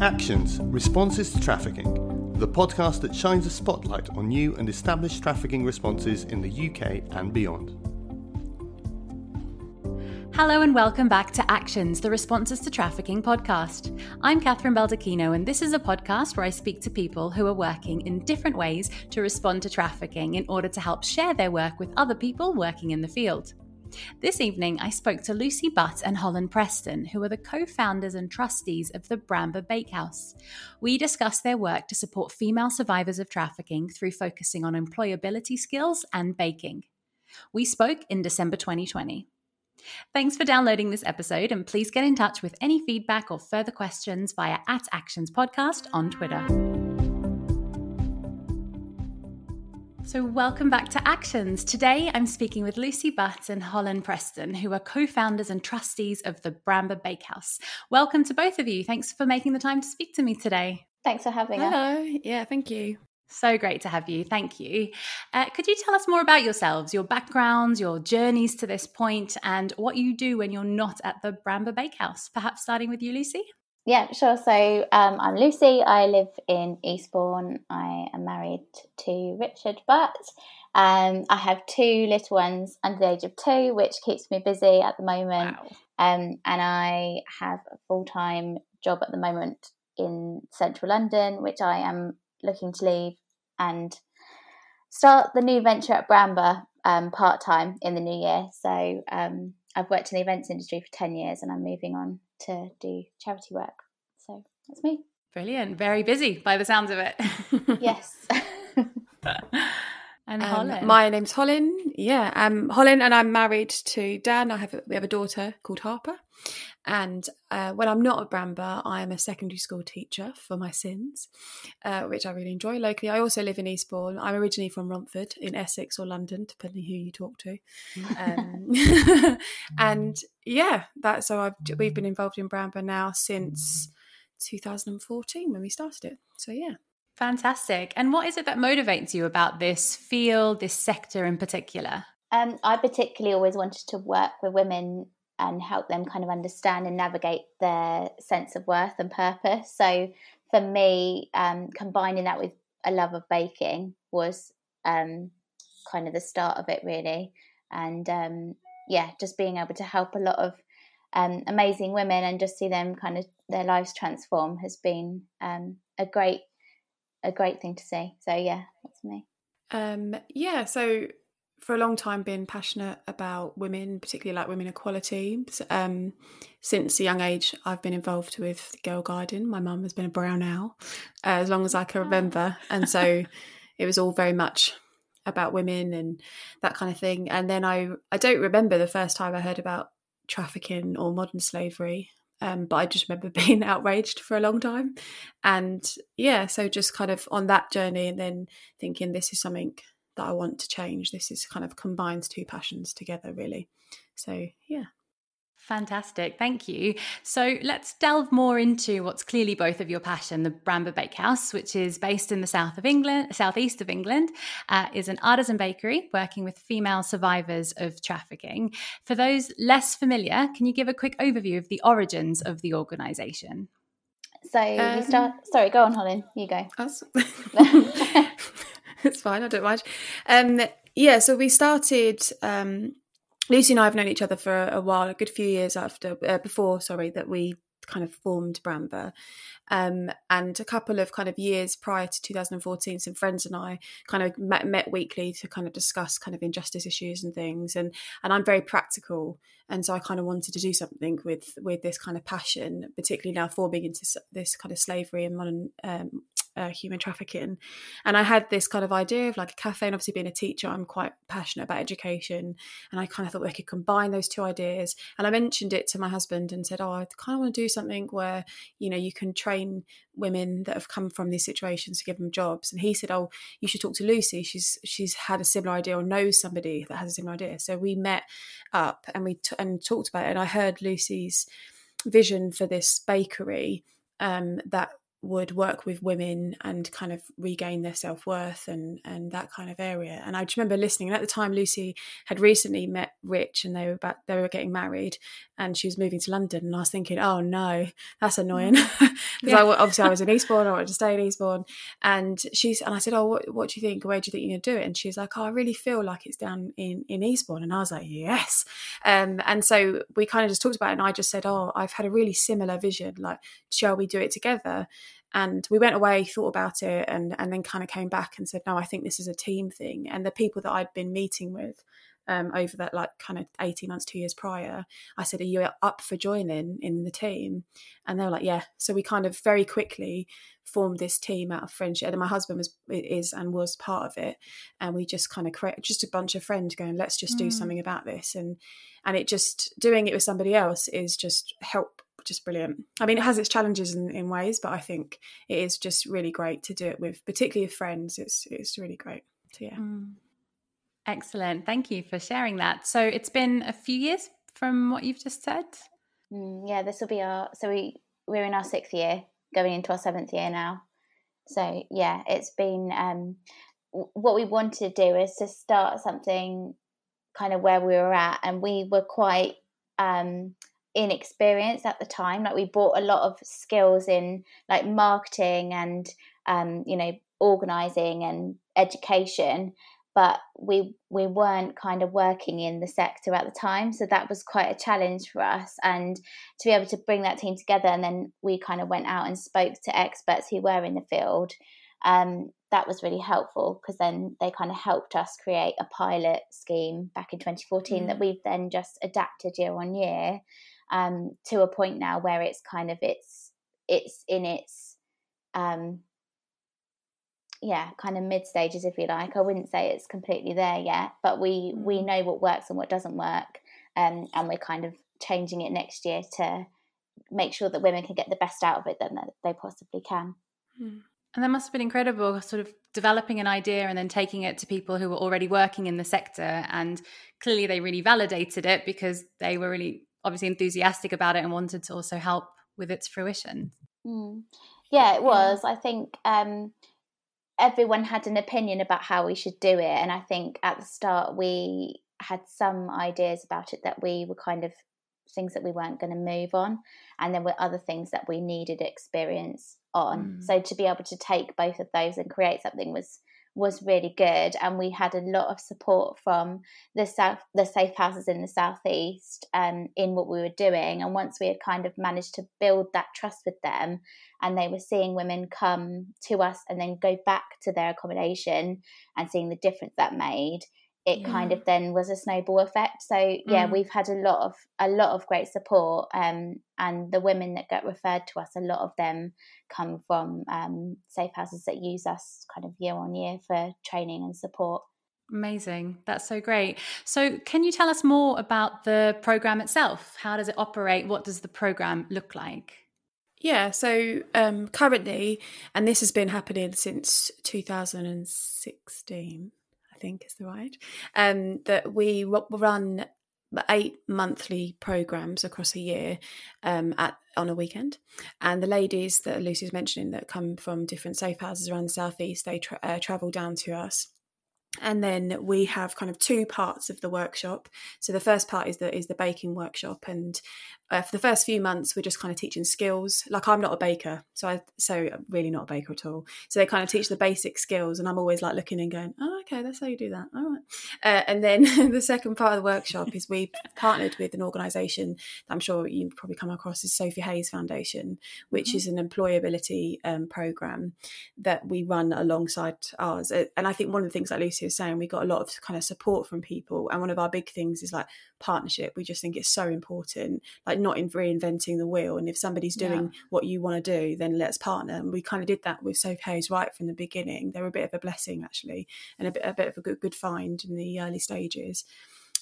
Actions Responses to Trafficking, the podcast that shines a spotlight on new and established trafficking responses in the UK and beyond. Hello and welcome back to Actions, the Responses to Trafficking podcast. I'm Catherine Baldacchino, and this is a podcast where I speak to people who are working in different ways to respond to trafficking in order to help share their work with other people working in the field. This evening, I spoke to Lucy Butt and Holland Preston, who are the co founders and trustees of the Bramber Bakehouse. We discussed their work to support female survivors of trafficking through focusing on employability skills and baking. We spoke in December 2020. Thanks for downloading this episode, and please get in touch with any feedback or further questions via at Actions Podcast on Twitter. So, welcome back to Actions. Today, I'm speaking with Lucy Butt and Holland Preston, who are co founders and trustees of the Bramber Bakehouse. Welcome to both of you. Thanks for making the time to speak to me today. Thanks for having Hello. us. Hello. Yeah, thank you. So great to have you. Thank you. Uh, could you tell us more about yourselves, your backgrounds, your journeys to this point, and what you do when you're not at the Bramber Bakehouse? Perhaps starting with you, Lucy? Yeah, sure. So um, I'm Lucy. I live in Eastbourne. I am married to Richard Butt. Um, I have two little ones under the age of two, which keeps me busy at the moment. Wow. Um, and I have a full time job at the moment in central London, which I am looking to leave and start the new venture at Bramber um, part time in the new year. So um, I've worked in the events industry for 10 years and I'm moving on to do charity work. So that's me. Brilliant. Very busy by the sounds of it. yes. and um, Holland. My name's Holland. Yeah, I'm Holland, and I'm married to Dan. I have a, we have a daughter called Harper, and uh, when I'm not at Bramber, I am a secondary school teacher for my sins, uh, which I really enjoy locally. I also live in Eastbourne. I'm originally from Romford in Essex or London, depending who you talk to. Um, and yeah, that so I've we've been involved in Bramber now since 2014 when we started it. So yeah. Fantastic. And what is it that motivates you about this field, this sector in particular? Um, I particularly always wanted to work with women and help them kind of understand and navigate their sense of worth and purpose. So for me, um, combining that with a love of baking was um, kind of the start of it, really. And um, yeah, just being able to help a lot of um, amazing women and just see them kind of their lives transform has been um, a great a great thing to see. So yeah, that's me. Um, yeah, so for a long time been passionate about women, particularly like women equality. Um, since a young age, I've been involved with Girl Guiding. My mum has been a brown owl uh, as long as I can remember, and so it was all very much about women and that kind of thing. And then I I don't remember the first time I heard about trafficking or modern slavery. Um, but I just remember being outraged for a long time. And yeah, so just kind of on that journey and then thinking this is something that I want to change. This is kind of combines two passions together, really. So yeah. Fantastic, thank you. So let's delve more into what's clearly both of your passion. The Bramber Bakehouse, which is based in the south of England, southeast of England, uh, is an artisan bakery working with female survivors of trafficking. For those less familiar, can you give a quick overview of the origins of the organisation? So um, we start. Sorry, go on, Holland. You go. it's fine. I don't mind. Um, yeah, so we started. Um, Lucy and I have known each other for a while, a good few years after, uh, before, sorry, that we kind of formed Bramber. Um, and a couple of kind of years prior to 2014, some friends and I kind of met, met weekly to kind of discuss kind of injustice issues and things. And and I'm very practical, and so I kind of wanted to do something with with this kind of passion, particularly now forming into this kind of slavery and modern um, uh, human trafficking. And I had this kind of idea of like a cafe, and obviously being a teacher, I'm quite passionate about education. And I kind of thought we could combine those two ideas. And I mentioned it to my husband and said, Oh, I kind of want to do something where, you know, you can train women that have come from these situations to give them jobs. And he said, Oh, you should talk to Lucy. She's she's had a similar idea or knows somebody that has a similar idea. So we met up and we t- and talked about it. And I heard Lucy's vision for this bakery um, that would work with women and kind of regain their self worth and and that kind of area. And I just remember listening. And at the time, Lucy had recently met Rich, and they were about they were getting married. And she was moving to London, and I was thinking, oh no, that's annoying because yeah. I obviously I was in Eastbourne, I wanted to stay in Eastbourne, and she's and I said, oh, what, what do you think? Where do you think you're going to do it? And she's like, oh, I really feel like it's down in in Eastbourne, and I was like, yes, um, and so we kind of just talked about it, and I just said, oh, I've had a really similar vision, like, shall we do it together? and we went away thought about it and and then kind of came back and said no i think this is a team thing and the people that i'd been meeting with um, over that like kind of 18 months, two years prior, I said, Are you up for joining in the team? And they were like, Yeah. So we kind of very quickly formed this team out of friendship. And my husband was is and was part of it. And we just kind of create just a bunch of friends going, let's just mm. do something about this. And and it just doing it with somebody else is just help just brilliant. I mean, it has its challenges in, in ways, but I think it is just really great to do it with, particularly with friends. It's it's really great. So yeah. Mm. Excellent. Thank you for sharing that. So it's been a few years from what you've just said. Mm, yeah, this will be our. So we we're in our sixth year, going into our seventh year now. So yeah, it's been. Um, what we wanted to do is to start something kind of where we were at, and we were quite um, inexperienced at the time. Like we bought a lot of skills in like marketing and um, you know organizing and education but we we weren't kind of working in the sector at the time so that was quite a challenge for us and to be able to bring that team together and then we kind of went out and spoke to experts who were in the field um, that was really helpful because then they kind of helped us create a pilot scheme back in 2014 mm. that we've then just adapted year on year um, to a point now where it's kind of it's it's in its um, yeah kind of mid stages if you like i wouldn't say it's completely there yet but we we mm. know what works and what doesn't work um, and we're kind of changing it next year to make sure that women can get the best out of it that they possibly can mm. and that must have been incredible sort of developing an idea and then taking it to people who were already working in the sector and clearly they really validated it because they were really obviously enthusiastic about it and wanted to also help with its fruition mm. yeah it was i think um, everyone had an opinion about how we should do it. And I think at the start we had some ideas about it that we were kind of things that we weren't going to move on. And there were other things that we needed experience on. Mm. So to be able to take both of those and create something was was really good and we had a lot of support from the south the safe houses in the southeast um, in what we were doing. And once we had kind of managed to build that trust with them and they were seeing women come to us and then go back to their accommodation and seeing the difference that made it yeah. kind of then was a snowball effect so yeah mm. we've had a lot of a lot of great support um, and the women that get referred to us a lot of them come from um, safe houses that use us kind of year on year for training and support Amazing. That's so great. So, can you tell us more about the program itself? How does it operate? What does the program look like? Yeah, so um, currently, and this has been happening since 2016, I think is the right, um, that we run eight monthly programs across a year um, at on a weekend. And the ladies that lucy's mentioning that come from different safe houses around the southeast they tra- uh, travel down to us and then we have kind of two parts of the workshop. So the first part is the is the baking workshop. And uh, for the first few months we're just kind of teaching skills. Like i'm not a baker so i so I'm really not a baker at all. So they kind of teach the basic skills and i'm always like looking and going oh okay that's how you do that. All right. Uh, and then the second part of the workshop is we partnered with an organization that i'm sure you probably come across is sophie hayes foundation which mm-hmm. is an employability um, program that we run alongside ours. Uh, and i think one of the things that lucy was saying we got a lot of kind of support from people and one of our big things is like partnership we just think it's so important like like not in reinventing the wheel. And if somebody's doing yeah. what you want to do, then let's partner. And we kind of did that with Sophie Hayes right from the beginning. They were a bit of a blessing actually, and a bit a bit of a good good find in the early stages.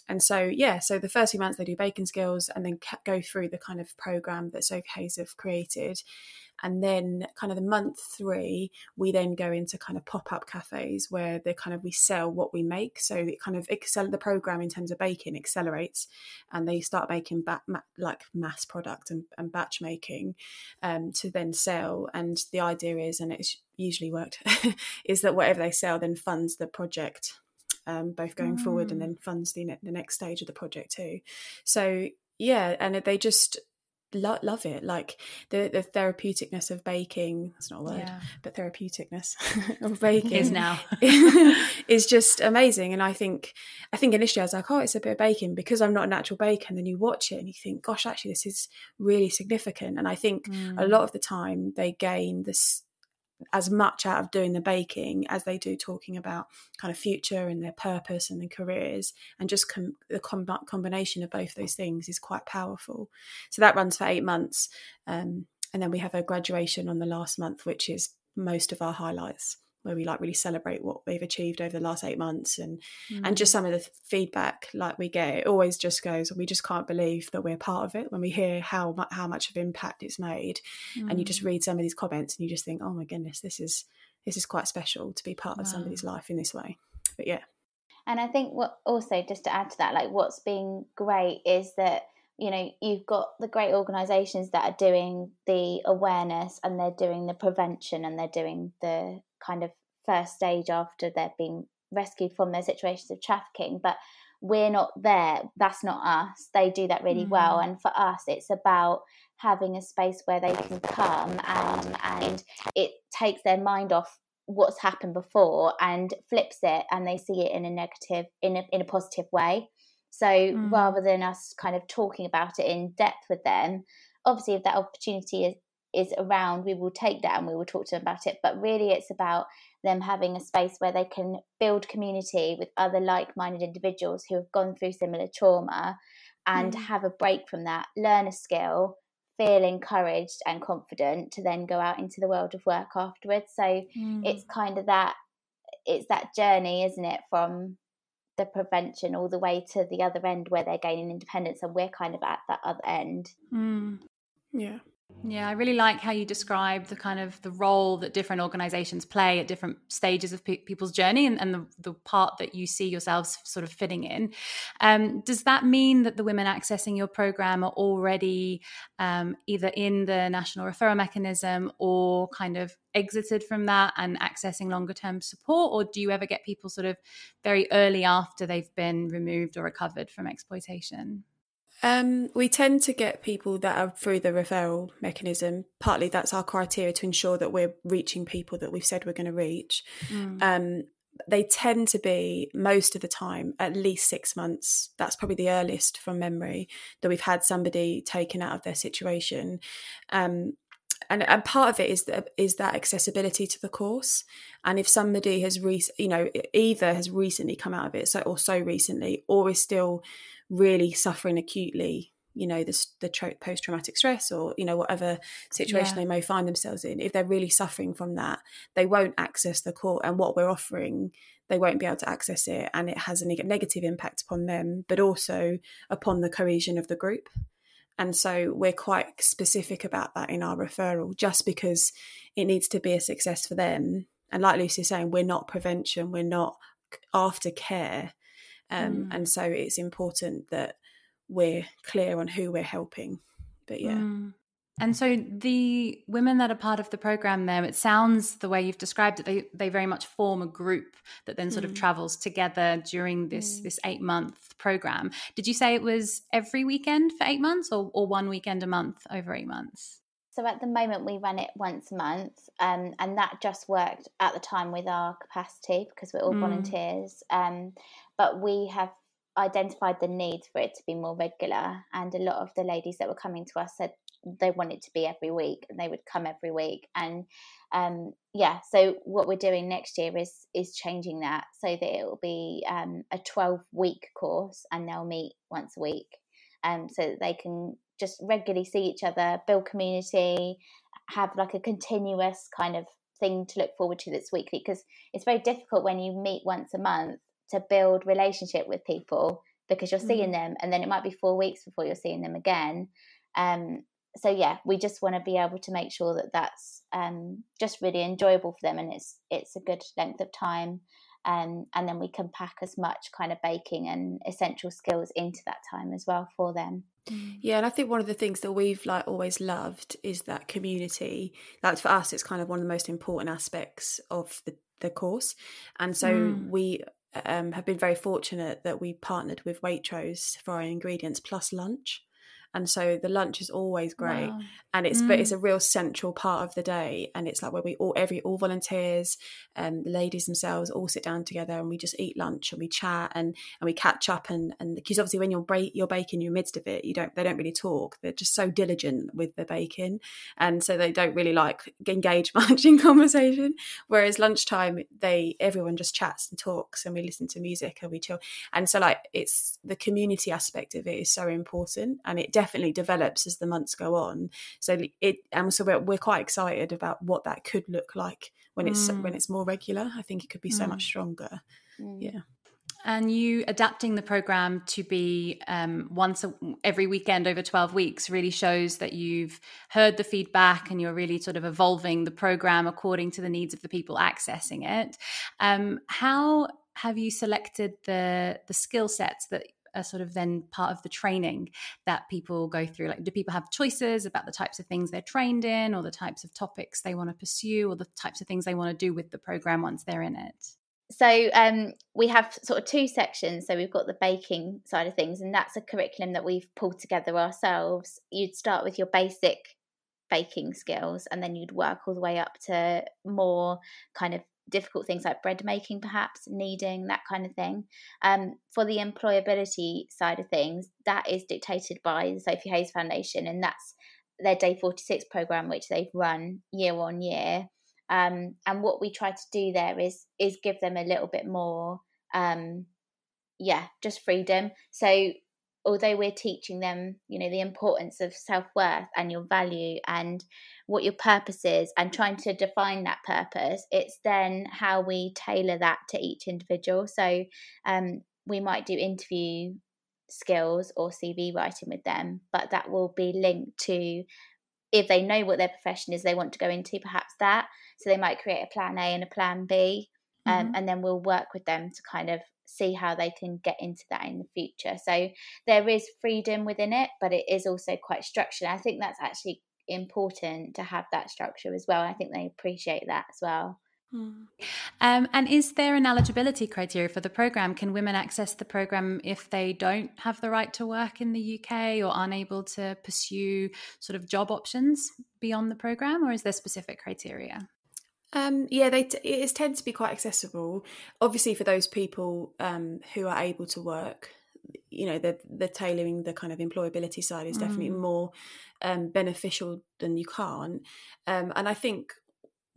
And so, yeah, so the first few months they do baking skills and then go through the kind of program that Sophie Hayes have created. And then, kind of the month three, we then go into kind of pop up cafes where they kind of we sell what we make. So it kind of excel the program in terms of baking accelerates, and they start making ma- like mass product and, and batch making um, to then sell. And the idea is, and it's usually worked, is that whatever they sell then funds the project um, both going mm. forward and mm. then funds the, ne- the next stage of the project too. So yeah, and they just lo- love it. Like the the therapeuticness of baking. That's not a word, yeah. but therapeuticness of baking is now is just amazing. And I think I think initially I was like, oh, it's a bit of baking because I'm not a natural baker. And then you watch it and you think, gosh, actually, this is really significant. And I think mm. a lot of the time they gain this as much out of doing the baking as they do talking about kind of future and their purpose and their careers. And just com- the com- combination of both those things is quite powerful. So that runs for eight months um, and then we have a graduation on the last month which is most of our highlights where we like really celebrate what they've achieved over the last eight months and mm. and just some of the feedback like we get it always just goes we just can't believe that we're part of it when we hear how much how much of impact it's made mm. and you just mm. read some of these comments and you just think oh my goodness this is this is quite special to be part wow. of somebody's life in this way but yeah and i think what also just to add to that like what's been great is that you know you've got the great organizations that are doing the awareness and they're doing the prevention and they're doing the kind of first stage after they've been rescued from their situations of trafficking but we're not there. That's not us. They do that really mm. well and for us it's about having a space where they can come and and it takes their mind off what's happened before and flips it and they see it in a negative in a, in a positive way so mm. rather than us kind of talking about it in depth with them obviously if that opportunity is is around, we will take that and we will talk to them about it. But really, it's about them having a space where they can build community with other like minded individuals who have gone through similar trauma and mm. have a break from that, learn a skill, feel encouraged and confident to then go out into the world of work afterwards. So mm. it's kind of that it's that journey, isn't it, from the prevention all the way to the other end where they're gaining independence and we're kind of at that other end. Mm. Yeah. Yeah, I really like how you describe the kind of the role that different organizations play at different stages of pe- people's journey and, and, the, the part that you see yourselves sort of fitting in. Um, does that mean that the women accessing your program are already um, either in the national referral mechanism or kind of exited from that and accessing longer term support? Or do you ever get people sort of very early after they've been removed or recovered from exploitation? Um, we tend to get people that are through the referral mechanism. Partly that's our criteria to ensure that we're reaching people that we've said we're going to reach. Mm. Um, they tend to be most of the time at least six months. That's probably the earliest from memory that we've had somebody taken out of their situation. Um, and, and part of it is that is that accessibility to the course and if somebody has re- you know either has recently come out of it so or so recently or is still really suffering acutely you know the, the post-traumatic stress or you know whatever situation yeah. they may find themselves in if they're really suffering from that they won't access the court and what we're offering they won't be able to access it and it has a negative impact upon them but also upon the cohesion of the group. And so we're quite specific about that in our referral just because it needs to be a success for them. And like lucy's saying we're not prevention we're not after care um, mm. and so it's important that we're clear on who we're helping but yeah mm. And so the women that are part of the program there, it sounds the way you've described it, they, they very much form a group that then sort mm. of travels together during this mm. this eight month program. Did you say it was every weekend for eight months or, or one weekend a month over eight months? So at the moment we run it once a month, um, and that just worked at the time with our capacity because we're all mm. volunteers. Um, but we have identified the need for it to be more regular, and a lot of the ladies that were coming to us said they want it to be every week, and they would come every week. And um, yeah, so what we're doing next year is is changing that so that it will be um, a twelve week course, and they'll meet once a week, um, so that they can just regularly see each other, build community, have like a continuous kind of thing to look forward to that's weekly because it's very difficult when you meet once a month to build relationship with people because you're seeing mm. them and then it might be four weeks before you're seeing them again um, so yeah we just want to be able to make sure that that's um, just really enjoyable for them and it's it's a good length of time um, and then we can pack as much kind of baking and essential skills into that time as well for them mm. yeah and i think one of the things that we've like always loved is that community that's for us it's kind of one of the most important aspects of the, the course and so mm. we um, have been very fortunate that we partnered with waitrose for our ingredients plus lunch and so the lunch is always great. Wow. and it's mm. but it's a real central part of the day. And it's like where we all every all volunteers and um, the ladies themselves all sit down together and we just eat lunch and we chat and and we catch up and and because obviously when you're break you're baking you're midst of it you don't they don't really talk. They're just so diligent with the baking. And so they don't really like engage much in conversation. Whereas lunchtime they everyone just chats and talks and we listen to music and we chill. And so like it's the community aspect of it is so important. And it definitely develops as the months go on so it and so we're, we're quite excited about what that could look like when it's mm. when it's more regular i think it could be so mm. much stronger mm. yeah and you adapting the program to be um, once a, every weekend over 12 weeks really shows that you've heard the feedback and you're really sort of evolving the program according to the needs of the people accessing it um, how have you selected the the skill sets that sort of then part of the training that people go through like do people have choices about the types of things they're trained in or the types of topics they want to pursue or the types of things they want to do with the program once they're in it so um, we have sort of two sections. So we've got the baking side of things, and that's a curriculum that we've pulled together ourselves. You'd start with your basic baking skills, and then you'd work all the way up to more kind of difficult things like bread making, perhaps kneading, that kind of thing. Um, for the employability side of things, that is dictated by the Sophie Hayes Foundation, and that's their Day 46 program, which they've run year on year. Um, and what we try to do there is is give them a little bit more, um, yeah, just freedom. So although we're teaching them, you know, the importance of self worth and your value and what your purpose is and trying to define that purpose, it's then how we tailor that to each individual. So um, we might do interview skills or CV writing with them, but that will be linked to if they know what their profession is they want to go into, perhaps that. So they might create a plan A and a plan B, um, mm-hmm. and then we'll work with them to kind of see how they can get into that in the future. So there is freedom within it, but it is also quite structured. I think that's actually important to have that structure as well. I think they appreciate that as well. Hmm. Um, and is there an eligibility criteria for the program? Can women access the program if they don't have the right to work in the UK or unable to pursue sort of job options beyond the program, or is there specific criteria? Um, yeah, they t- it tends to be quite accessible. Obviously, for those people um, who are able to work, you know, the the tailoring the kind of employability side is definitely mm. more um, beneficial than you can't. Um, and I think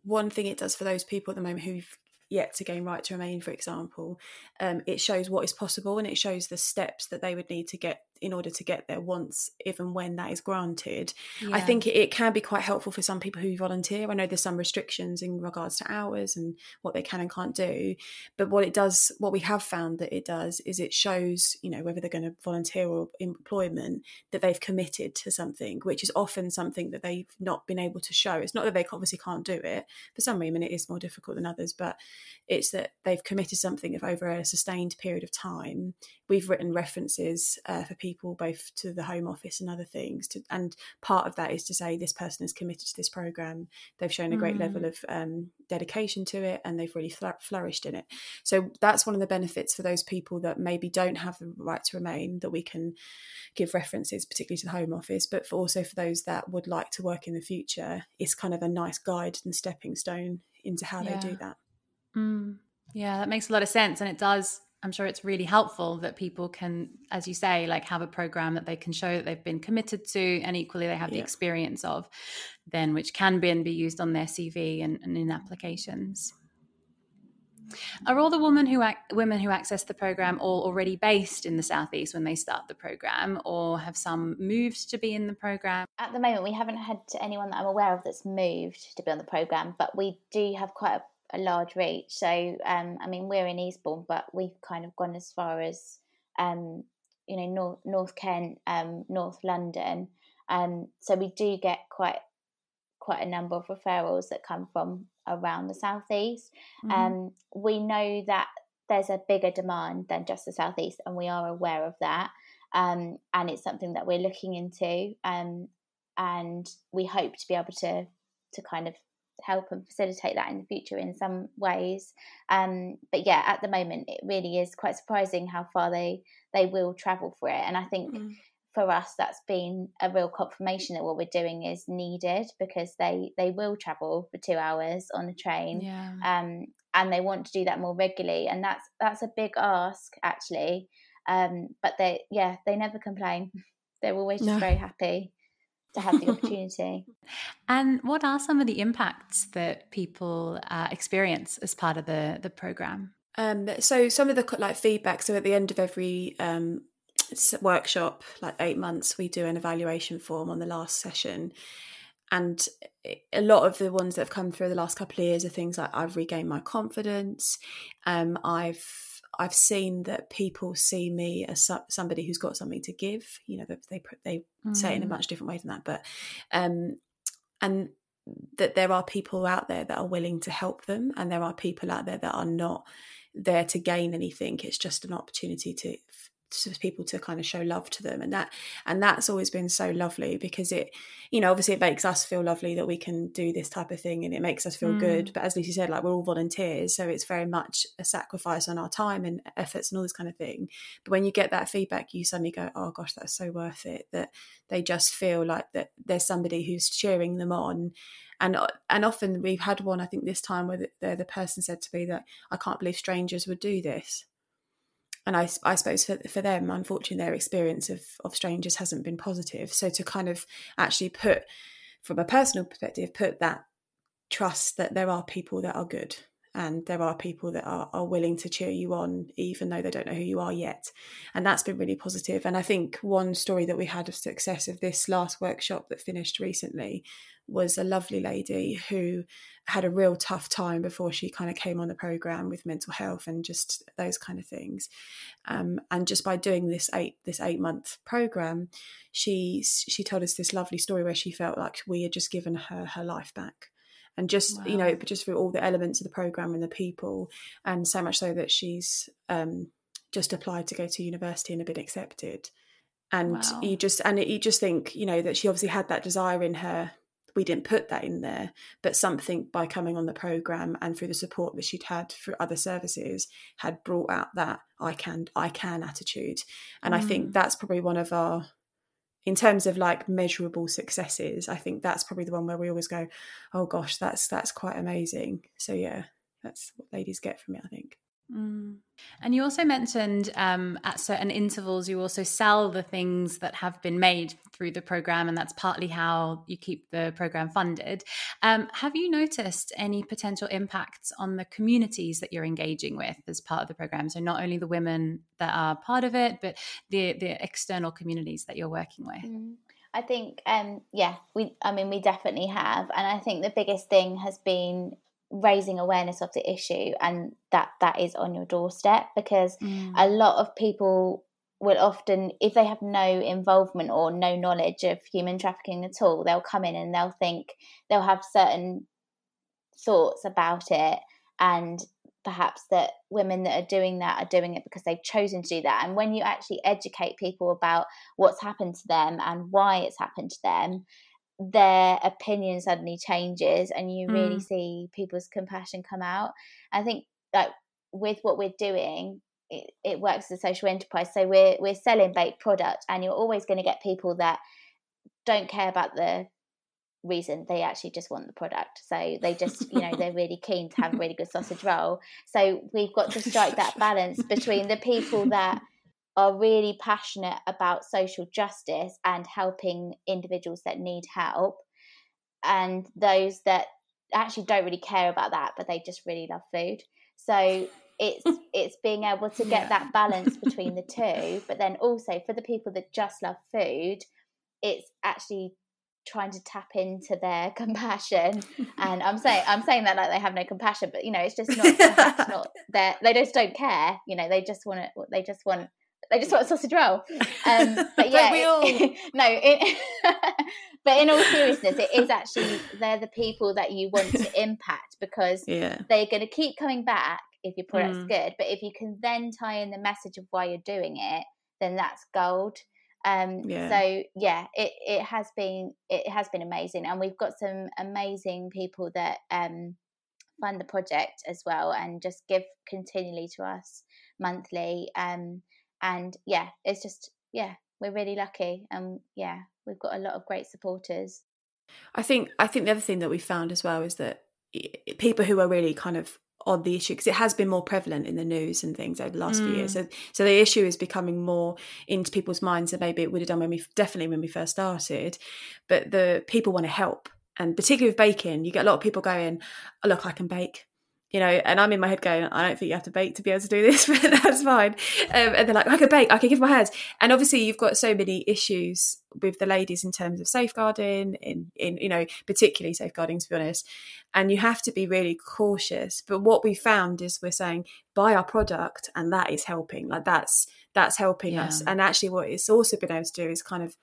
one thing it does for those people at the moment who've yet to gain right to remain, for example, um, it shows what is possible and it shows the steps that they would need to get in order to get there once if and when that is granted. Yeah. i think it, can be quite helpful for some people who volunteer. I know there's some restrictions in regards to hours and what they can and can't do but what it does what we have found that it does is it shows you know whether they're going to volunteer or employment that they've committed to something which is often something that they've not been able to show. It's not that they obviously can't do it. For some women it is more difficult than others but it's that they've committed something of over a sustained period of time we've written references uh, for people both to the home office and other things to, and part of that is to say this person is committed to this program they've shown a great mm. level of um, dedication to it and they've really flourished in it so that's one of the benefits for those people that maybe don't have the right to remain that we can give references particularly to the home office but for also for those that would like to work in the future it's kind of a nice guide and stepping stone into how yeah. they do that mm. yeah that makes a lot of sense and it does I'm sure it's really helpful that people can, as you say, like have a program that they can show that they've been committed to, and equally they have yeah. the experience of, then which can be and be used on their CV and, and in applications. Are all the women who ac- women who access the program all already based in the southeast when they start the program, or have some moved to be in the program? At the moment, we haven't had anyone that I'm aware of that's moved to be on the program, but we do have quite a a large reach. So, um, I mean, we're in Eastbourne, but we've kind of gone as far as, um, you know, North North Kent, um, North London. Um, so we do get quite quite a number of referrals that come from around the southeast. Um, we know that there's a bigger demand than just the southeast, and we are aware of that. Um, and it's something that we're looking into, um, and we hope to be able to to kind of help and facilitate that in the future in some ways. Um, but yeah, at the moment, it really is quite surprising how far they they will travel for it. And I think mm. for us that's been a real confirmation that what we're doing is needed because they they will travel for two hours on a train Yeah. um, and they want to do that more regularly and that's that's a big ask actually um, but they yeah they never complain they're always just No. very happy to have the opportunity And what are some of the impacts that people uh, experience as part of the the program? Um, so some of the co- like feedback. So at the end of every um, workshop, like eight months, we do an evaluation form on the last session, and a lot of the ones that have come through the last couple of years are things like I've regained my confidence. Um, I've I've seen that people see me as somebody who's got something to give. You know, they they, they say it in a Mm. much different way than that, but um, and that there are people out there that are willing to help them, and there are people out there that are not there to gain anything. It's just an opportunity to for people to kind of show love to them and that and that's always been so lovely because it you know obviously it makes us feel lovely that we can do this type of thing and it makes us feel Mm. good but as lucy said like we're all volunteers so it's very much a sacrifice on our time and efforts and all this kind of thing but when you get that feedback you suddenly go oh gosh that's so worth it that they just feel like that there's somebody who's cheering them on and and often we've had one i think this time where the, the, the person said to me that i can't believe strangers would do this and I, I suppose for, for them, unfortunately, their experience of, of strangers hasn't been positive. So to kind of actually put, from a personal perspective, put that trust that there are people that are good and there are people that are, are willing to cheer you on, even though they don't know who you are yet. And that's been really positive. And I think one story that we had of success of this last workshop that finished recently was a lovely lady who had a real tough time before she kind of came on the program with mental health and just those kind of things um, and just by doing this eight this eight month program she she told us this lovely story where she felt like we had just given her her life back and just you know Wow. just through all the elements of the program and the people and so much so that she's um, just applied to go to university and have been accepted and Wow. you just and it, you just think you know that she obviously had that desire in her we didn't put that in there but something by coming on the program and through the support that she'd had through other services had brought out that i can i can attitude and i think Mm. that's probably one of our in terms of like measurable successes i think that's probably the one where we always go oh gosh that's that's quite amazing. So yeah that's what ladies get from it i think Mm. And you also mentioned um, at certain intervals, you also sell the things that have been made through the program, and that's partly how you keep the program funded. Um, have you noticed any potential impacts on the communities that you're engaging with as part of the program? So, not only the women that are part of it, but the, the external communities that you're working with. Mm. I think, um, yeah, we. I mean, we definitely have, and I think the biggest thing has been raising awareness of the issue, and that that is on your doorstep because Mm. a lot of people will often, if they have no involvement or no knowledge of human trafficking at all, they'll come in and they'll think they'll have certain thoughts about it and perhaps that women that are doing that are doing it because they've chosen to do that and when you actually educate people about what's happened to them and why it's happened to them their opinion suddenly changes and you really Mm. see people's compassion come out. I think like with what we're doing it, it works as a social enterprise. So we're we're selling baked product and you're always going to get people that don't care about the reason. They actually just want the product. So they just you know they're really keen to have a really good sausage roll. So we've got to strike that balance between the people that are really passionate about social justice and helping individuals that need help. And those that actually don't really care about that but they just really love food. So it's it's being able to get Yeah. that balance between the two but then also for the people that just love food it's actually trying to tap into their compassion. And i'm saying i'm saying that like they have no compassion but you know it's just not not their they just don't care you know they just want it they just want they just want a sausage roll um but yeah we it- all? no it, but in all seriousness it is actually they're the people that you want to impact because yeah they're going to keep coming back if your product's Mm. good but if you can then tie in the message of why you're doing it then that's gold um Yeah. so yeah it it has been it has been amazing and we've got some amazing people that um fund the project as well and just give continually to us monthly um and yeah it's just yeah we're really lucky, and yeah, we've got a lot of great supporters. I think I think the other thing that we found as well is that people who are really kind of on the issue because it has been more prevalent in the news and things over the last mm. few years. Mm. So, so the issue is becoming more into people's minds than maybe it would have done when we definitely when we first started. But the people want to help, and particularly with baking, you get a lot of people going, oh, "Look, I can bake." You know, and I'm in my head going, I don't think you have to bake to be able to do this, but that's fine. Um, and they're like, I can bake, I can give my hands. And obviously, you've got so many issues with the ladies in terms of safeguarding, in, in you know, particularly safeguarding, to be honest. And you have to be really cautious. But what we found is we're saying, buy our product, and that is helping. Like that's that's helping yeah. us. And actually, what it's also been able to do is kind of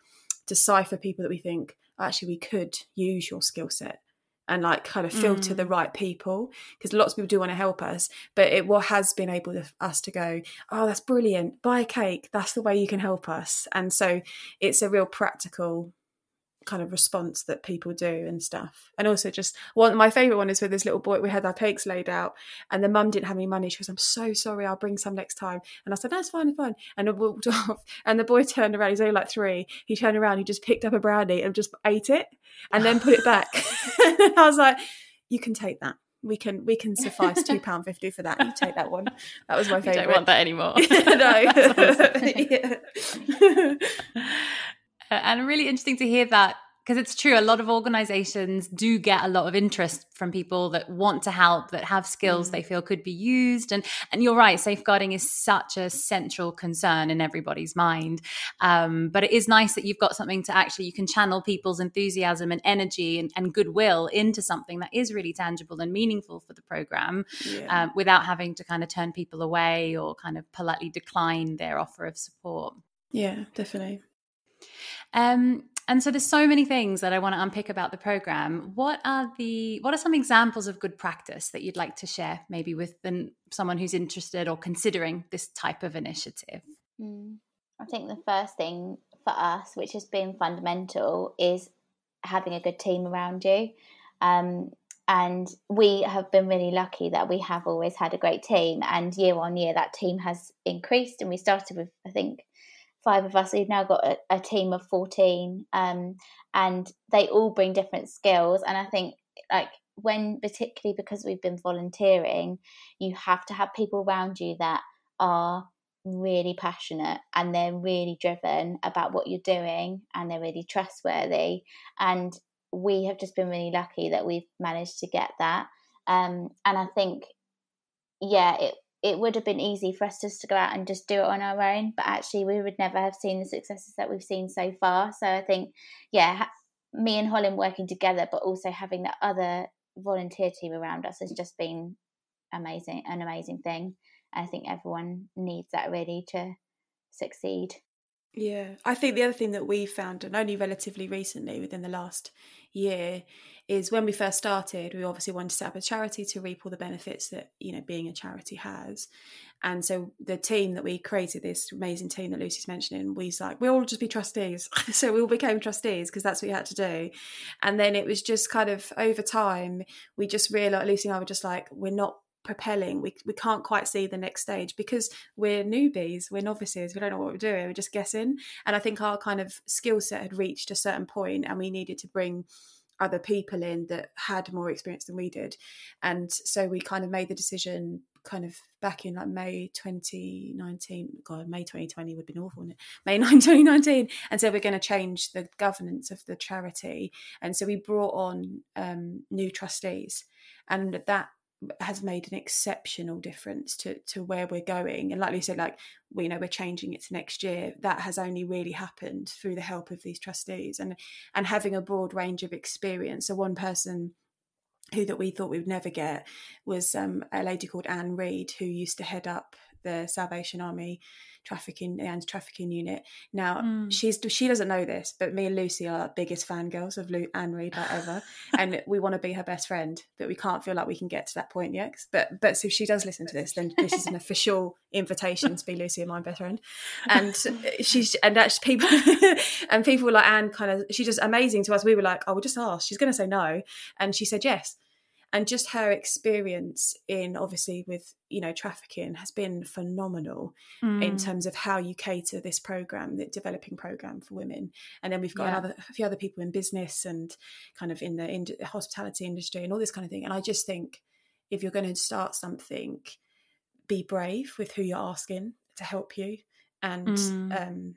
decipher people that we think actually we could use your skill set and like kind of filter mm. the right people because lots of people do want to help us but it what has been able to us to go oh that's brilliant. Buy a cake. That's the way you can help us. And so it's a real practical kind of response that people do and stuff. And also just one my favourite one is with this little boy, we had our cakes laid out and the mum didn't have any money. She goes, I'm so sorry, I'll bring some next time. And I said, That's fine, it's fine. And I walked off. And the boy turned around, he's only like three. He turned around, he just picked up a brownie and just ate it and then put it back. I was like, You can take that we can we can suffice two pound fifty for that. You take that one. That was my favorite. don't want that anymore. no. And really interesting to hear that because it's true a lot of organizations do get a lot of interest from people that want to help that have skills mm. they feel could be used and and you're right safeguarding is such a central concern in everybody's mind um, but it is nice that you've got something to actually you can channel people's enthusiasm and energy and, and goodwill into something that is really tangible and meaningful for the program yeah. um, without having to kind of turn people away or kind of politely decline their offer of support yeah definitely um, and so there's so many things that I want to unpick about the program. What are the what are some examples of good practice that you'd like to share, maybe with the, someone who's interested or considering this type of initiative? Mm. I think the first thing for us, which has been fundamental, is having a good team around you. Um, and we have been really lucky that we have always had a great team, and year on year that team has increased. And we started with, I think, five of us. We've now got a, a team of 14, um, and they all bring different skills. And I think, like, when particularly because we've been volunteering, you have to have people around you that are really passionate and they're really driven about what you're doing and they're really trustworthy. And we have just been really lucky that we've managed to get that. Um, and I think, yeah, it it would have been easy for us just to go out and just do it on our own, but actually we would never have seen the successes that we've seen so far. So I think, yeah, me and Holland working together, but also having that other volunteer team around us has just been amazing, an amazing thing. I think everyone needs that really to succeed. Yeah, I think the other thing that we found, and only relatively recently within the last year, is when we first started, we obviously wanted to set up a charity to reap all the benefits that you know being a charity has. And so the team that we created, this amazing team that Lucy's mentioning, we was like, we all just be trustees. so we all became trustees because that's what you had to do. And then it was just kind of over time, we just realized Lucy and I were just like, we're not propelling we, we can't quite see the next stage because we're newbies we're novices we don't know what we're doing we're just guessing. And i think our kind of skill set had reached a certain point and we needed to bring other people in that had more experience than we did. And so we kind of made the decision kind of back in like May 2019 god May 2020 would be awful wouldn't it? May 9 2019 and so we're going to change the governance of the charity. And so we brought on um, new trustees. And that has made an exceptional difference to to where we're going. And like you said like we know we're changing it to next year. That has only really happened through the help of these trustees and and having a broad range of experience. So one person who that we thought we would never get was um, a lady called Anne Read who used to head up the Salvation Army trafficking and trafficking unit. Now mm. she's she doesn't know this, but me and Lucy are biggest fangirls of Lu- Anne Read like ever, and we want to be her best friend, but we can't feel like we can get to that point yet. But but if she does listen to this, then this is an official invitation to be Lucy and my best friend, and she's and actually people and people like Anne kind of she's just amazing to us. We were like, oh, we'll just ask. She's going to say no, and she said yes and just her experience in obviously with you know trafficking has been phenomenal mm. in terms of how you cater this program the developing program for women and then we've got yeah. another a few other people in business and kind of in the in, hospitality industry and all this kind of thing and i just think if you're going to start something be brave with who you're asking to help you and mm. um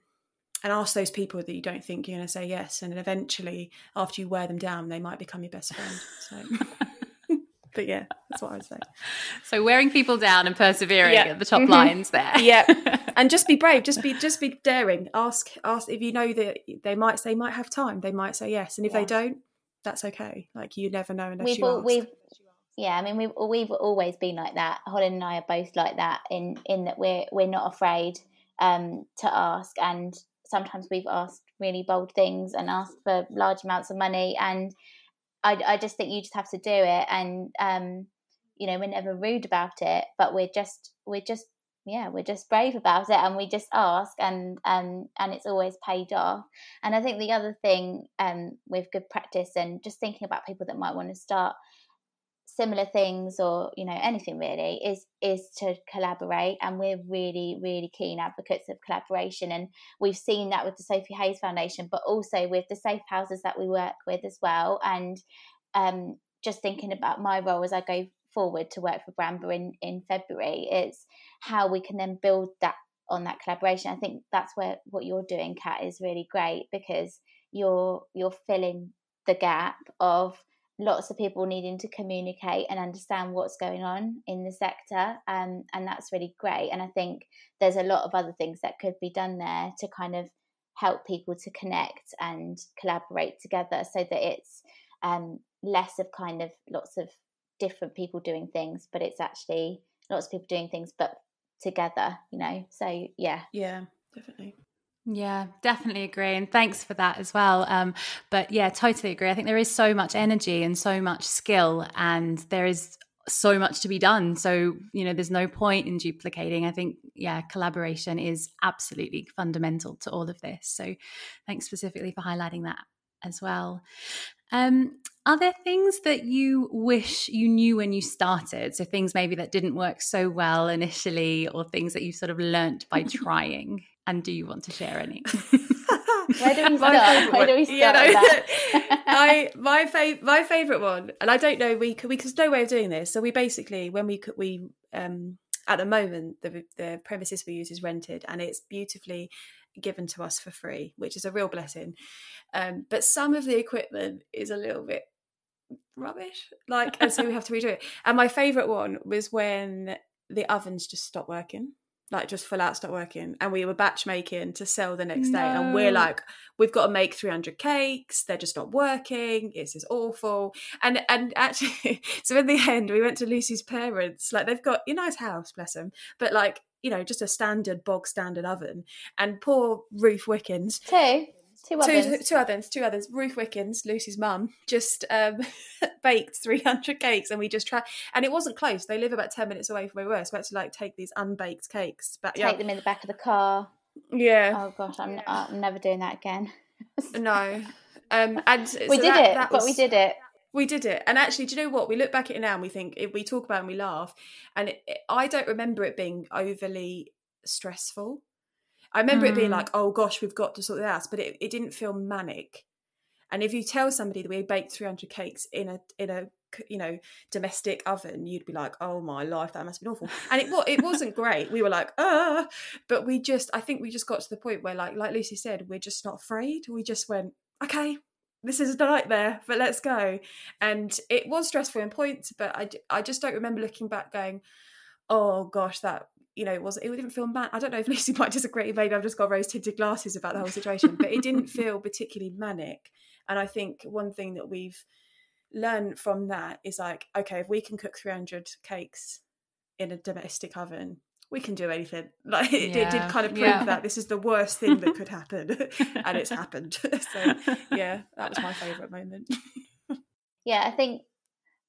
and ask those people that you don't think you're going to say yes and eventually after you wear them down they might become your best friend so but yeah, that's what I would say. So wearing people down and persevering yeah. at the top mm-hmm. lines there. yeah. And just be brave, just be just be daring. Ask ask if you know that they might say might have time, they might say yes. And if yeah. they don't, that's okay. Like you never know unless we've you all, ask. We've, yeah, I mean we've we've always been like that. Holland and I are both like that in in that we're we're not afraid um to ask and sometimes we've asked really bold things and asked for large amounts of money and I, I just think you just have to do it and um you know we're never rude about it but we're just we're just yeah we're just brave about it and we just ask and um and it's always paid off. And i think the other thing um with good practice and just thinking about people that might want to start similar things or you know anything really is is to collaborate and we're really really keen advocates of collaboration and we've seen that with the sophie hayes foundation but also with the safe houses that we work with as well and um, just thinking about my role as i go forward to work for Bramber in in february it's how we can then build that on that collaboration. I think that's where what you're doing kat is really great because you're you're filling the gap of lots of people needing to communicate and understand what's going on in the sector um, and that's really great. And i think there's a lot of other things that could be done there to kind of help people to connect and collaborate together so that it's um, less of kind of lots of different people doing things but it's actually lots of people doing things but together you know? So yeah. Yeah definitely yeah, definitely agree. And thanks for that as well. Um, but yeah, totally agree. I think there is so much energy and so much skill, and there is so much to be done. So, you know, there's no point in duplicating. I think, yeah, collaboration is absolutely fundamental to all of this. So, thanks specifically for highlighting that as well. Um, are there things that you wish you knew when you started? So, things maybe that didn't work so well initially, or things that you sort of learnt by trying? And do you want to share any? Where do we start? Where do we start? Yeah, no, I my fav- my favorite one, and I don't know we we there's no way of doing this. So we basically when we could we um at the moment the the premises we use is rented and it's beautifully given to us for free, which is a real blessing. Um, but some of the equipment is a little bit rubbish, like, and so we have to redo it. And my favorite one was when the ovens just stopped working like just full out stop working and we were batch making to sell the next no. day and we're like we've got to make 300 cakes they're just not working it's just awful and and actually so in the end we went to lucy's parents like they've got a nice house bless them but like you know just a standard bog standard oven and poor ruth wickens two Two ovens. Two, two ovens, two ovens. Ruth Wickens, Lucy's mum, just um, baked 300 cakes and we just tried. And it wasn't close. They live about 10 minutes away from where we were. So we had to like take these unbaked cakes. But, take yeah. them in the back of the car. Yeah. Oh gosh, I'm, I'm never doing that again. no. Um, and we did that, it, that was, but we did it. We did it, and actually, do you know what? We look back at it now and we think we talk about it and we laugh, and it, it, I don't remember it being overly stressful. I remember mm. it being mm. like, oh gosh, we've got to sort this out, but it, it didn't feel manic. And if you tell somebody that we baked 300 cakes in a in a you know domestic oven, you'd be like, oh my life, that must have been awful. And it it wasn't great. We were like, ah, but we just I think we just got to the point where like like Lucy said, we're just not afraid. We just went, okay, this is a nightmare, but let's go. And it was stressful in points, but I I just don't remember looking back going, oh gosh, that you know, it was it didn't feel mad. I don't know if Lucy might disagree. Maybe I've just got rose tinted glasses about the whole situation, but it didn't feel particularly manic. And I think one thing that we've learned from that is like, okay, if we can cook 300 cakes in a domestic oven, we can do anything. Like it, yeah. it did kind of prove yeah. that this is the worst thing that could happen, and it's happened. so yeah, that was my favourite moment. yeah, I think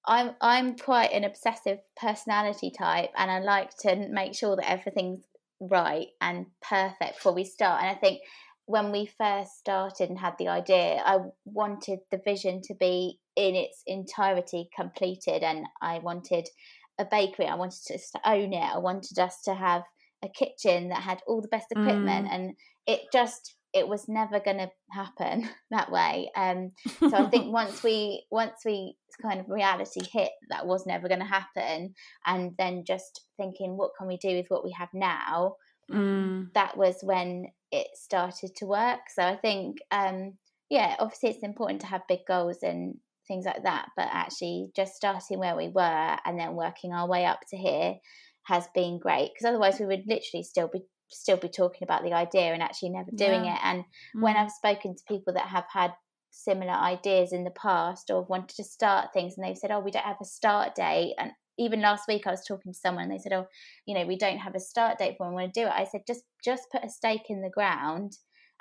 I'm I'm quite an obsessive personality type, and I like to make sure that everything's right and perfect before we start. And I think when we first started and had the idea, I wanted the vision to be in its entirety completed, and I wanted a bakery. I wanted us to own it. I wanted us to have a kitchen that had all the best equipment, mm. and it just it was never going to happen that way. Um, so I think once we once we kind of reality hit that was never going to happen, and then just thinking what can we do with what we have now, mm. that was when it started to work. So I think um, yeah, obviously it's important to have big goals and things like that, but actually just starting where we were and then working our way up to here has been great because otherwise we would literally still be still be talking about the idea and actually never doing yeah. it. And mm. when I've spoken to people that have had similar ideas in the past or wanted to start things and they've said, Oh, we don't have a start date and even last week I was talking to someone and they said, Oh, you know, we don't have a start date for when we want to do it. I said, just just put a stake in the ground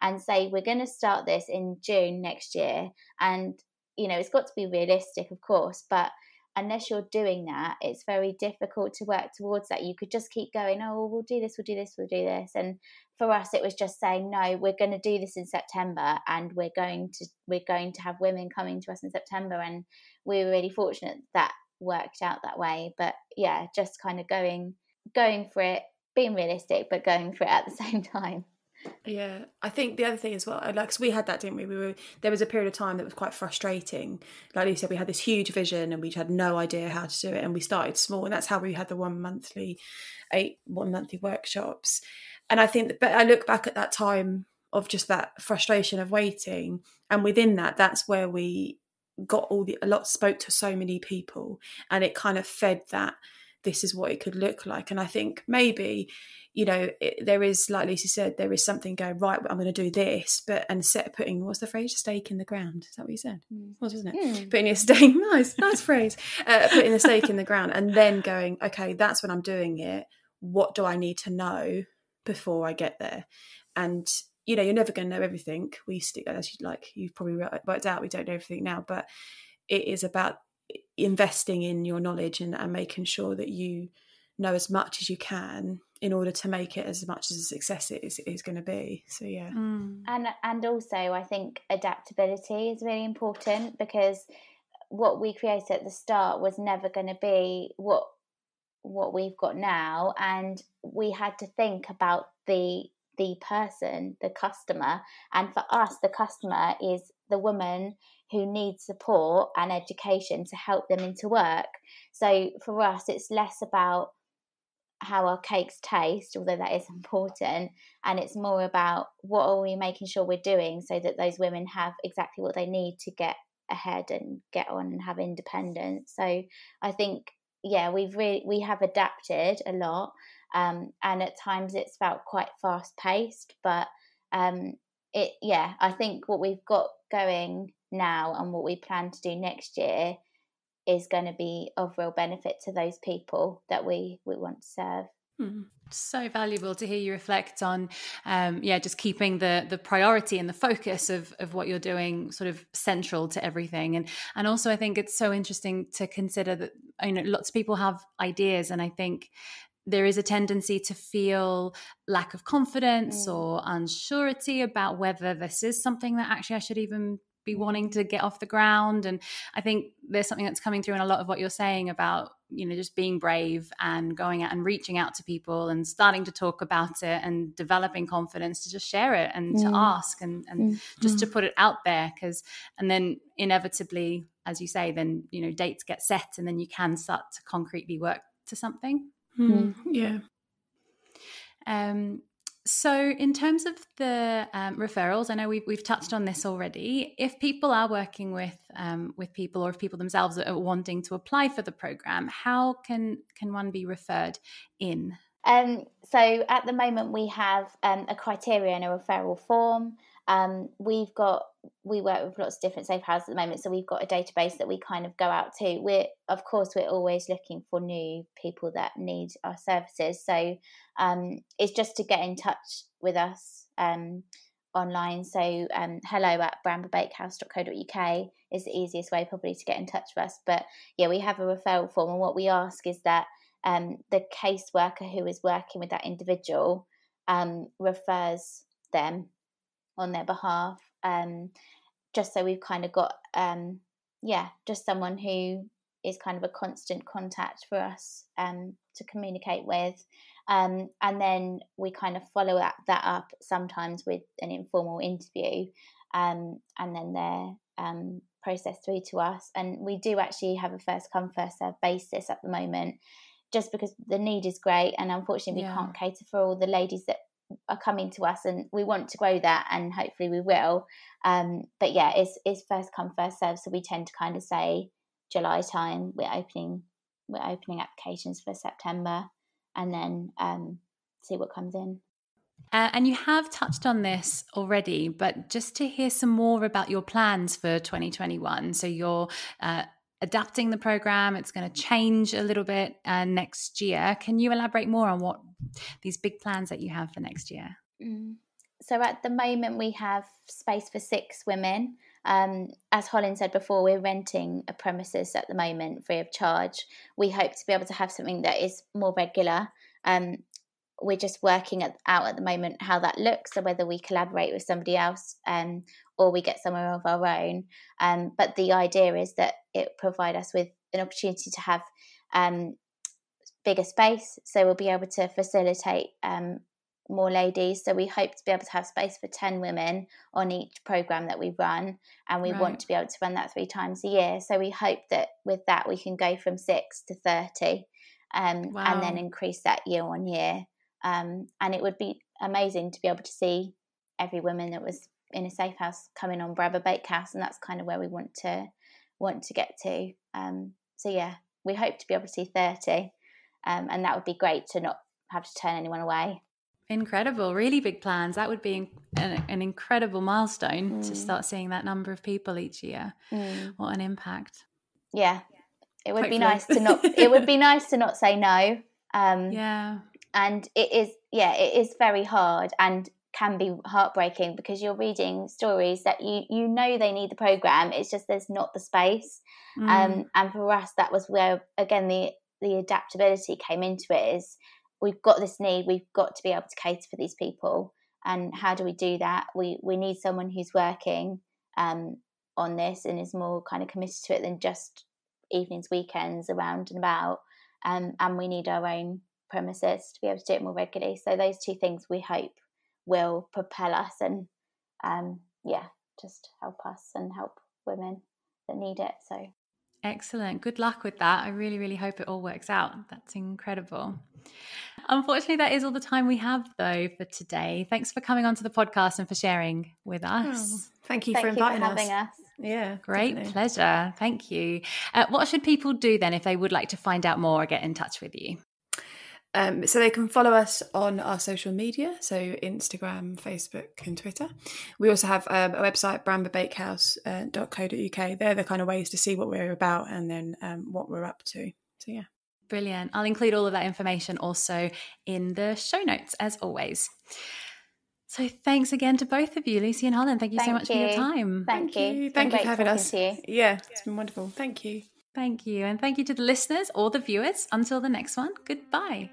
and say we're going to start this in June next year and you know it's got to be realistic of course but unless you're doing that, it's very difficult to work towards that. You could just keep going, oh, we'll do this, we'll do this, we'll do this. And for us, it was just saying, no, we're going to do this in September, and we're going to we're going to have women coming to us in September, and we were really fortunate that worked out that way. But yeah, just kind of going going for it, being realistic, but going for it at the same time. Yeah, I think the other thing as well, like, cause we had that, didn't we? We were there was a period of time that was quite frustrating. Like you said, we had this huge vision and we had no idea how to do it, and we started small, and that's how we had the one monthly, eight one monthly workshops. And I think but I look back at that time of just that frustration of waiting, and within that, that's where we got all the a lot spoke to so many people, and it kind of fed that this is what it could look like. And I think maybe you know, it, there is, like Lucy said, there is something going right. I'm going to do this, but and set putting what's the phrase? Stake in the ground. Is that what you said? Mm. Was wasn't it? Mm. Putting a stake. nice, nice phrase. Uh, putting a stake in the ground, and then going, okay, that's when I'm doing it. What do I need to know before I get there? And you know, you're never going to know everything. We stick as you like. You've probably worked out. We don't know everything now, but it is about investing in your knowledge and, and making sure that you know as much as you can in order to make it as much as a success it is, is going to be. So yeah. Mm. and and also i think adaptability is really important because what we created at the start was never going to be what what we've got now. And we had to think about the the person the customer. And for us the customer is the woman who needs support and education to help them into work so for us it's less about how our cakes taste, although that is important. And it's more about what are we making sure we're doing so that those women have exactly what they need to get ahead and get on and have independence. So I think, yeah, we've really we have adapted a lot, um, and at times it's felt quite fast paced, but um, it yeah, I think what we've got going now and what we plan to do next year is going to be of real benefit to those people that we we want to serve. Hmm. So valuable to hear you reflect on, um, yeah, just keeping the the priority and the focus of of what you're doing sort of central to everything, and and also I think it's so interesting to consider that you know lots of people have ideas, and I think there is a tendency to feel lack of confidence mm. or unsurety about whether this is something that actually I should even be wanting to get off the ground. And I think there's something that's coming through in a lot of what you're saying about, you know, just being brave and going out and reaching out to people and starting to talk about it and developing confidence to just share it and to ask and, and mm-hmm. just to put it out there. Cause, and then inevitably, as you say, then, you know, dates get set and then you can start to concretely work to something. Mm, yeah. Um, so, in terms of the um, referrals, I know we've, we've touched on this already. If people are working with um, with people, or if people themselves are wanting to apply for the program, how can can one be referred in? Um, so, at the moment, we have um, a criteria and a referral form. Um, we've got we work with lots of different safe houses at the moment, so we've got a database that we kind of go out to. We're of course we're always looking for new people that need our services. So um, it's just to get in touch with us um, online. So um, hello at bramberbakehouse.co.uk is the easiest way probably to get in touch with us. But yeah, we have a referral form, and what we ask is that um, the caseworker who is working with that individual um, refers them on their behalf. Um, just so we've kind of got, um, yeah, just someone who is kind of a constant contact for us um, to communicate with. Um, and then we kind of follow that, that up sometimes with an informal interview, um, and then they're um, processed through to us. And we do actually have a first come, first serve basis at the moment, just because the need is great. And unfortunately, we yeah. can't cater for all the ladies that are coming to us and we want to grow that and hopefully we will. Um, but yeah it's, it's first come first serve. So we tend to kind of say july time we're opening we're opening applications for september and then um, see what comes in. Uh, and you have touched on this already, but just to hear some more about your plans for 2021. So you're uh, adapting the program, it's going to change a little bit uh, next year. Can you elaborate more on what these big plans that you have for next year? Mm. So at the moment, we have space for six women. Um, as Holland said before, we're renting a premises at the moment free of charge. We hope to be able to have something that is more regular. Um, we're just working at, out at the moment how that looks, so whether we collaborate with somebody else um, or we get somewhere of our own. Um, but the idea is that it provide us with an opportunity to have um, bigger space, so we'll be able to facilitate um, more ladies. So we hope to be able to have space for 10 women on each program that we run. And we right. want to be able to run that three times a year. So we hope that with that, we can go from six to 30 um, wow. and then increase that year on year. Um, and it would be amazing to be able to see every woman that was in a safe house coming on Bramber Bakehouse. And that's kind of where we want to want to get to. Um, so yeah, we hope to be able to see 30. Um, and that would be great to not have to turn anyone away. Incredible, really big plans. That would be an, an incredible milestone mm. to start seeing that number of people each year. Mm. What an impact! Yeah, it would Hopefully. be nice to not. it would be nice to not say no. Um, yeah, and it is. Yeah, it is very hard and can be heartbreaking because you're reading stories that you you know they need the program. It's just there's not the space. Mm. Um, and for us, that was where again the the adaptability came into it. Is we've got this need, we've got to be able to cater for these people. And how do we do that? We we need someone who's working um, on this and is more kind of committed to it than just evenings, weekends, around and about. Um, and we need our own premises to be able to do it more regularly. So those two things we hope will propel us and um, yeah, just help us and help women that need it. So Excellent. Good luck with that. I really, really hope it all works out. That's incredible. Unfortunately, that is all the time we have, though, for today. Thanks for coming onto the podcast and for sharing with us. Oh, thank you thank for inviting you for us. us. Yeah, great definitely. pleasure. Thank you. Uh, what should people do then if they would like to find out more or get in touch with you? Um, so they can follow us on our social media, so Instagram, Facebook, and Twitter. We also have um, a website, bramberbakehouse.co.uk. Uh, They're the kind of ways to see what we're about and then um, what we're up to. So yeah. Brilliant. I'll include all of that information also in the show notes, as always. So thanks again to both of you, Lucy and Holland. Thank you Thank so much you. for your time. Thank, Thank you. Thank you for having us. Yeah, it's been wonderful. Thank you. Thank you. And thank you to the listeners or the viewers. Until the next one, goodbye.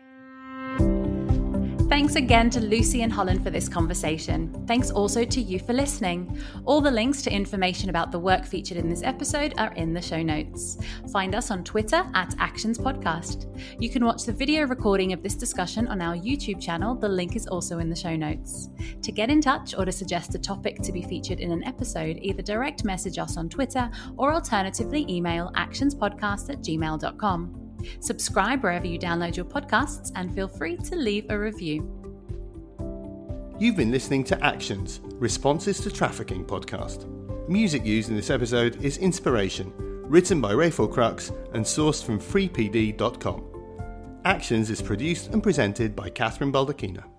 Thanks again to Lucy and Holland for this conversation. Thanks also to you for listening. All the links to information about the work featured in this episode are in the show notes. Find us on Twitter at Actions Podcast. You can watch the video recording of this discussion on our YouTube channel. The link is also in the show notes. To get in touch or to suggest a topic to be featured in an episode, either direct message us on Twitter or alternatively email actionspodcast at gmail.com. Subscribe wherever you download your podcasts and feel free to leave a review. You've been listening to Actions Responses to Trafficking podcast. Music used in this episode is Inspiration, written by Rafael Krux and sourced from freepd.com. Actions is produced and presented by Catherine Baldacchino.